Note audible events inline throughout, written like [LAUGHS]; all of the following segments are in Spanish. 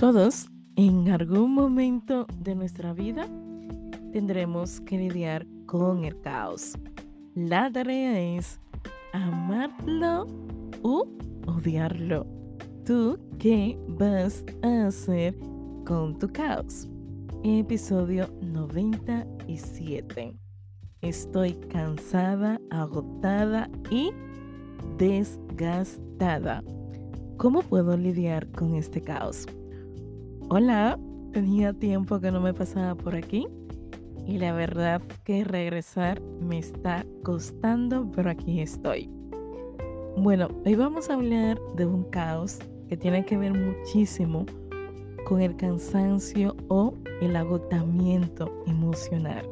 Todos, en algún momento de nuestra vida, tendremos que lidiar con el caos. La tarea es amarlo o odiarlo. ¿Tú qué vas a hacer con tu caos? Episodio 97. Estoy cansada, agotada y desgastada. ¿Cómo puedo lidiar con este caos? Hola, tenía tiempo que no me pasaba por aquí y la verdad que regresar me está costando, pero aquí estoy. Bueno, hoy vamos a hablar de un caos que tiene que ver muchísimo con el cansancio o el agotamiento emocional.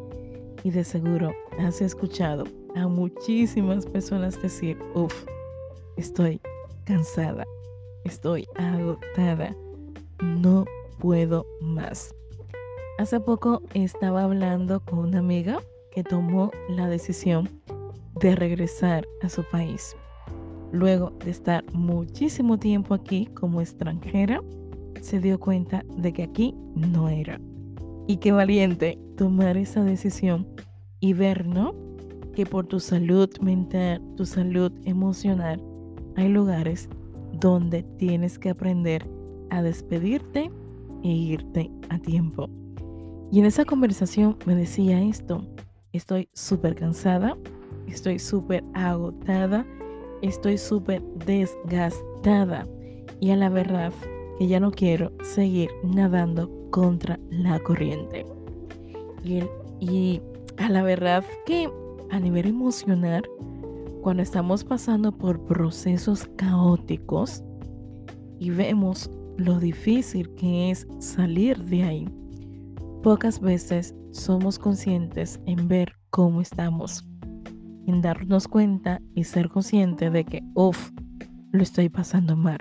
Y de seguro has escuchado a muchísimas personas decir, uff, estoy cansada, estoy agotada, no puedo más. Hace poco estaba hablando con una amiga que tomó la decisión de regresar a su país. Luego de estar muchísimo tiempo aquí como extranjera, se dio cuenta de que aquí no era. Y qué valiente tomar esa decisión y ver, ¿no? Que por tu salud mental, tu salud emocional, hay lugares donde tienes que aprender a despedirte e irte a tiempo. Y en esa conversación me decía esto, estoy súper cansada, estoy súper agotada, estoy súper desgastada y a la verdad que ya no quiero seguir nadando contra la corriente. Y, y a la verdad que a nivel emocional, cuando estamos pasando por procesos caóticos y vemos lo difícil que es salir de ahí. Pocas veces somos conscientes en ver cómo estamos, en darnos cuenta y ser consciente de que, uff, lo estoy pasando mal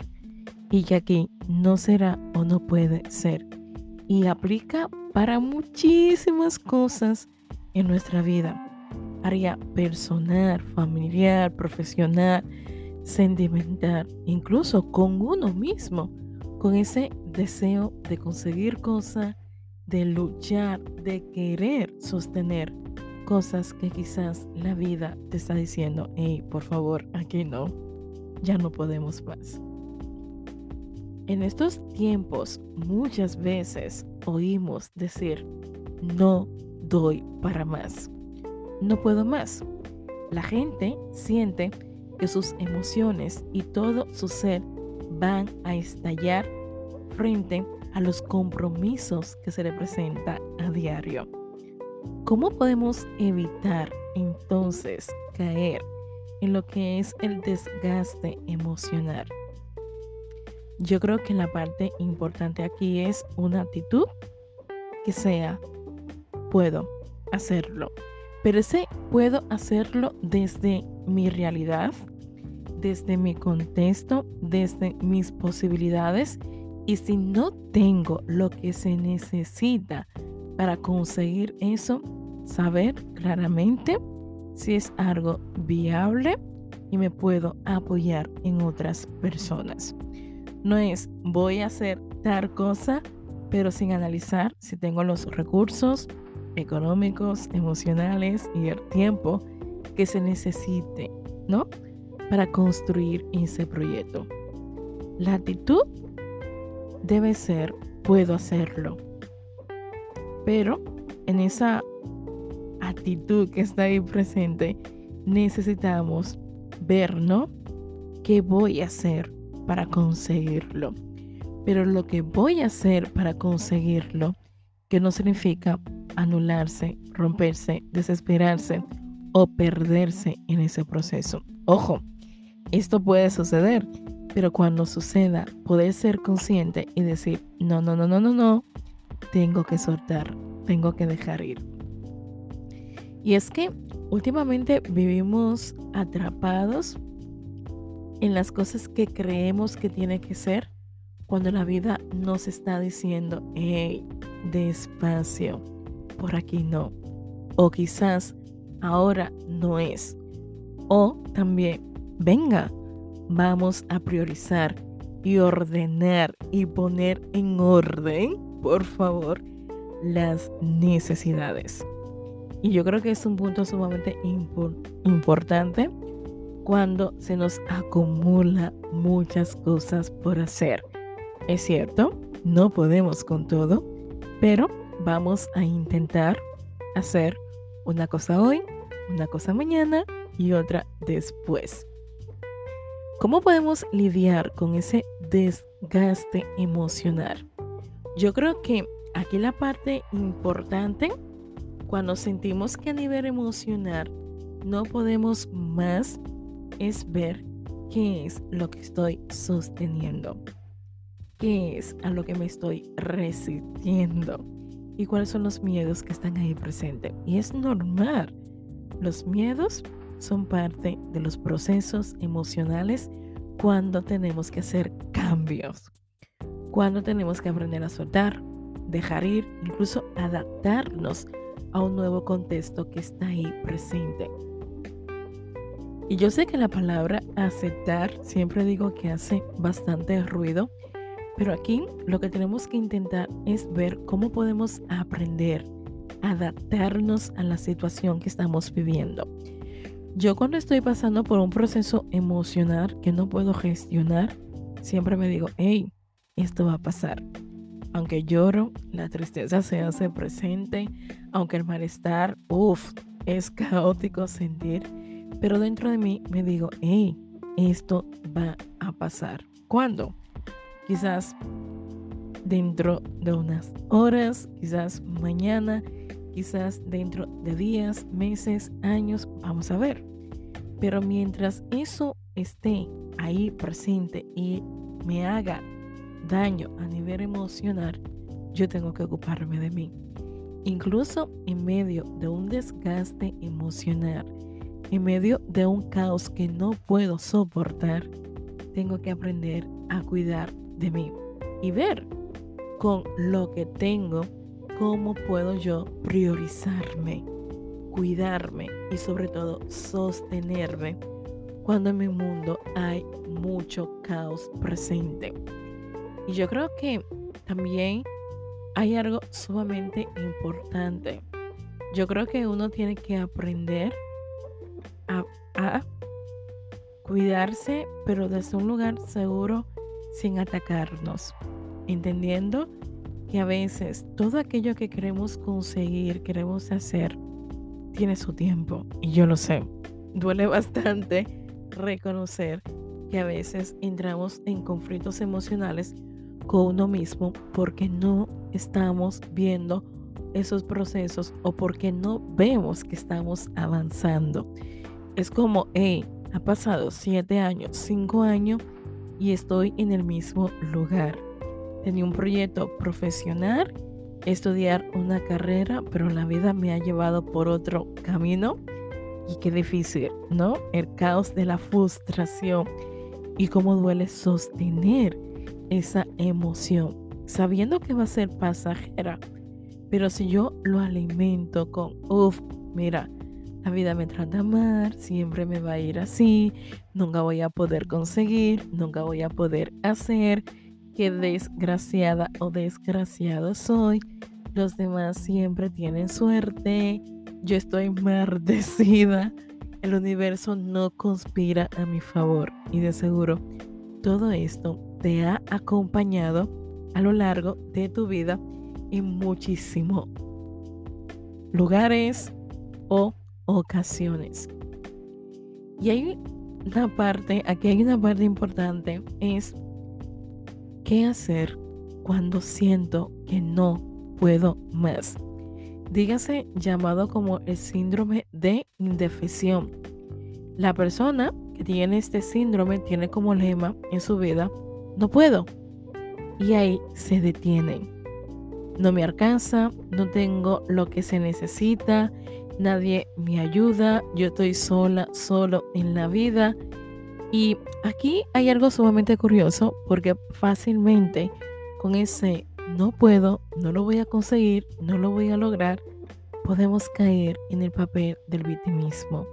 y que aquí no será o no puede ser. Y aplica para muchísimas cosas en nuestra vida. Área personal, familiar, profesional, sentimental, incluso con uno mismo con ese deseo de conseguir cosas, de luchar, de querer sostener cosas que quizás la vida te está diciendo, hey, por favor, aquí no, ya no podemos más. En estos tiempos muchas veces oímos decir, no doy para más, no puedo más. La gente siente que sus emociones y todo su ser van a estallar frente a los compromisos que se le presenta a diario. ¿Cómo podemos evitar entonces caer en lo que es el desgaste emocional? Yo creo que la parte importante aquí es una actitud que sea, puedo hacerlo, pero ese puedo hacerlo desde mi realidad, desde mi contexto, desde mis posibilidades. Y si no tengo lo que se necesita para conseguir eso, saber claramente si es algo viable y me puedo apoyar en otras personas. No es voy a hacer tal cosa, pero sin analizar si tengo los recursos económicos, emocionales y el tiempo que se necesite, ¿no? Para construir ese proyecto. La actitud debe ser, puedo hacerlo. Pero en esa actitud que está ahí presente, necesitamos ver, ¿no? ¿Qué voy a hacer para conseguirlo? Pero lo que voy a hacer para conseguirlo, que no significa anularse, romperse, desesperarse o perderse en ese proceso. Ojo, esto puede suceder, pero cuando suceda, poder ser consciente y decir, no, no, no, no, no, no, tengo que soltar, tengo que dejar ir. Y es que últimamente vivimos atrapados en las cosas que creemos que tiene que ser cuando la vida nos está diciendo, hey, despacio, por aquí no. O quizás ahora no es. O también venga, vamos a priorizar y ordenar y poner en orden, por favor, las necesidades. Y yo creo que es un punto sumamente importante cuando se nos acumula muchas cosas por hacer. Es cierto, no podemos con todo, pero vamos a intentar hacer una cosa hoy, una cosa mañana y otra después. ¿Cómo podemos lidiar con ese desgaste emocional? Yo creo que aquí la parte importante, cuando sentimos que a nivel emocional no podemos más, es ver qué es lo que estoy sosteniendo, qué es a lo que me estoy resistiendo y cuáles son los miedos que están ahí presentes. Y es normal. Los miedos son parte de los procesos emocionales cuando tenemos que hacer cambios, cuando tenemos que aprender a soltar, dejar ir, incluso adaptarnos a un nuevo contexto que está ahí presente. Y yo sé que la palabra aceptar siempre digo que hace bastante ruido, pero aquí lo que tenemos que intentar es ver cómo podemos aprender a adaptarnos a la situación que estamos viviendo. Yo cuando estoy pasando por un proceso emocional que no puedo gestionar, siempre me digo, hey, esto va a pasar. Aunque lloro, la tristeza se hace presente, aunque el malestar, uff, es [LAUGHS] caótico sentir, pero dentro de mí me digo, hey, esto va a pasar. ¿Cuándo? Quizás dentro de unas horas, quizás mañana, quizás dentro de días, meses, años, vamos a ver. Pero mientras eso esté ahí presente y me haga daño a nivel emocional, yo tengo que ocuparme de mí. Incluso en medio de un desgaste emocional, en medio de un caos que no puedo soportar, tengo que aprender a cuidar de mí y ver con lo que tengo cómo puedo yo priorizarme, cuidarme y sobre todo sostenerme cuando en mi mundo hay mucho caos presente. Y yo creo que también hay algo sumamente importante. Yo creo que uno tiene que aprender a, cuidarse, pero desde un lugar seguro sin atacarnos, entendiendo que a veces todo aquello que queremos conseguir, queremos hacer, tiene su tiempo. Y yo lo sé. Duele [LAUGHS] bastante reconocer que a veces entramos en conflictos emocionales con uno mismo porque no estamos viendo esos procesos o porque no vemos que estamos avanzando. Es como, hey, ha pasado siete años, cinco años y estoy en el mismo lugar. Tenía un proyecto profesional, estudiar una carrera, pero la vida me ha llevado por otro camino y qué difícil, ¿no? El caos de la frustración y cómo duele sostener esa emoción, sabiendo que va a ser pasajera. Pero si yo lo alimento con, uff, mira, la vida me trata mal, siempre me va a ir así, nunca voy a poder conseguir, nunca voy a poder hacer, qué desgraciada o desgraciado soy, los demás siempre tienen suerte, yo estoy maldecida, el universo no conspira a mi favor. Y de seguro todo esto te ha acompañado a lo largo de tu vida en muchísimos lugares o ocasiones. Y hay una parte, aquí hay una parte importante, es qué hacer cuando siento que no puedo más. Dígase llamado como el síndrome de indefensión. La persona que tiene este síndrome tiene como lema en su vida, no puedo. Y ahí se detienen. No me alcanza, no tengo lo que se necesita, nadie me ayuda, yo estoy sola, solo en la vida. Y aquí hay algo sumamente curioso porque fácilmente con ese no puedo, no lo voy a conseguir, no lo voy a lograr, podemos caer en el papel del victimismo.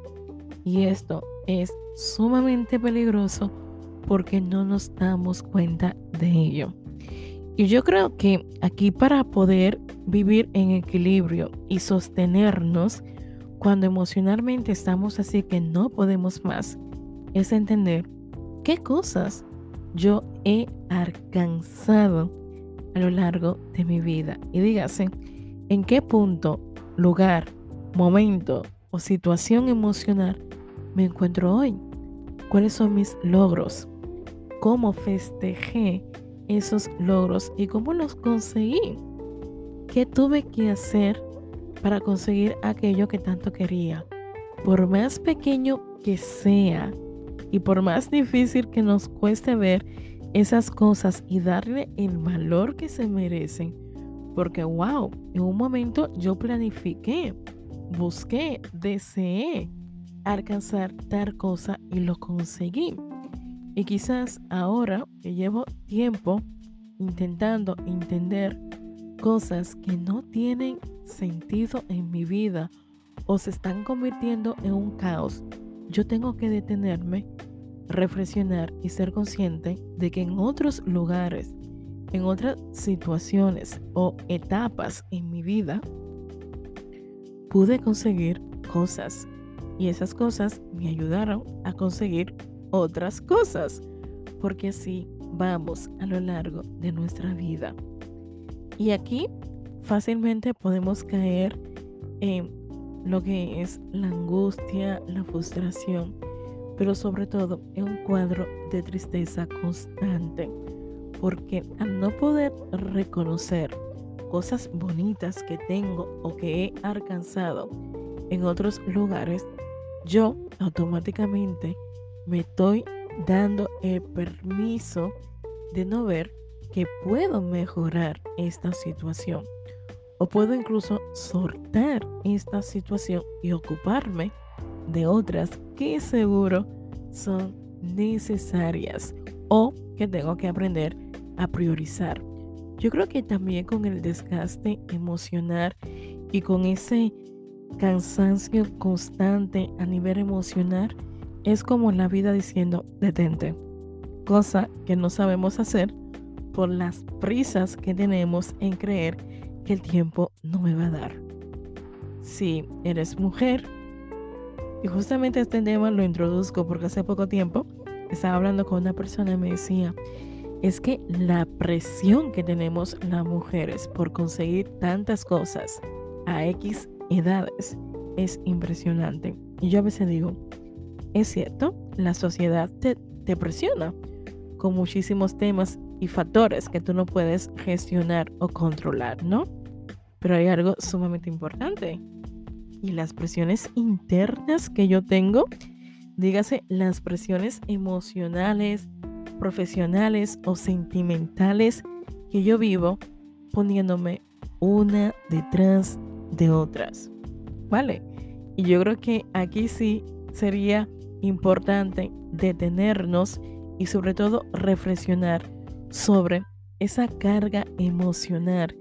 Y esto es sumamente peligroso porque no nos damos cuenta de ello. Y yo creo que aquí para poder vivir en equilibrio y sostenernos cuando emocionalmente estamos así que no podemos más, es entender qué cosas yo he alcanzado a lo largo de mi vida. Y dígase, en qué punto, lugar, momento o situación emocional me encuentro hoy. ¿Cuáles son mis logros? ¿Cómo festejé esos logros y cómo los conseguí? ¿Qué tuve que hacer para conseguir aquello que tanto quería? Por más pequeño que sea y por más difícil que nos cueste ver esas cosas y darle el valor que se merecen, porque wow, en un momento yo planifiqué, busqué, deseé alcanzar tal cosa y lo conseguí. Y quizás ahora que llevo tiempo intentando entender cosas que no tienen sentido en mi vida o se están convirtiendo en un caos, yo tengo que detenerme, reflexionar y ser consciente de que en otros lugares, en otras situaciones o etapas en mi vida, pude conseguir cosas y esas cosas me ayudaron a conseguir otras cosas, porque así vamos a lo largo de nuestra vida. Y aquí fácilmente podemos caer en lo que es la angustia, la frustración, pero sobre todo en un cuadro de tristeza constante, porque al no poder reconocer cosas bonitas que tengo o que he alcanzado en otros lugares, yo automáticamente me estoy dando el permiso de no ver que puedo mejorar esta situación. O puedo incluso soltar esta situación y ocuparme de otras que seguro son necesarias o que tengo que aprender a priorizar. Yo creo que también con el desgaste emocional y con ese cansancio constante a nivel emocional, es como la vida diciendo, detente, cosa que no sabemos hacer por las prisas que tenemos en creer que el tiempo no me va a dar. Si eres mujer, y justamente este tema lo introduzco porque hace poco tiempo estaba hablando con una persona y me decía, es que la presión que tenemos las mujeres por conseguir tantas cosas a X edades es impresionante. Y yo a veces digo, es cierto, la sociedad te, presiona con muchísimos temas factores que tú no puedes gestionar o controlar, ¿no? Pero hay algo sumamente importante. Y las presiones internas que yo tengo, dígase las presiones emocionales, profesionales o sentimentales que yo vivo poniéndome una detrás de otras. ¿Vale? Y yo creo que aquí sí sería importante detenernos y sobre todo reflexionar sobre esa carga emocional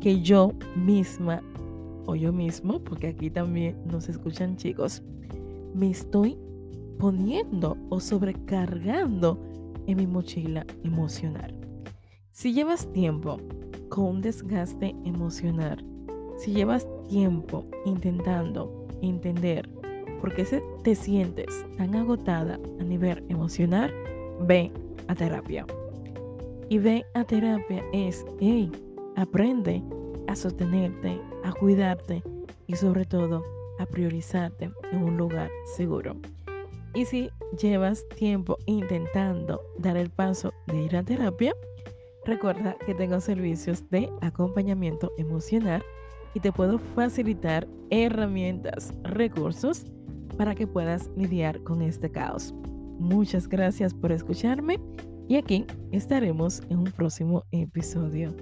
que yo misma o yo mismo, porque aquí también nos escuchan chicos, me estoy poniendo o sobrecargando en mi mochila emocional. Si llevas tiempo con un desgaste emocional, si llevas tiempo intentando entender por qué te sientes tan agotada a nivel emocional, ve a terapia. Y ve a terapia es, hey, aprende a sostenerte, a cuidarte y sobre todo a priorizarte en un lugar seguro. Y si llevas tiempo intentando dar el paso de ir a terapia, recuerda que tengo servicios de acompañamiento emocional y te puedo facilitar herramientas, recursos para que puedas lidiar con este caos. Muchas gracias por escucharme y aquí estaremos en un próximo episodio.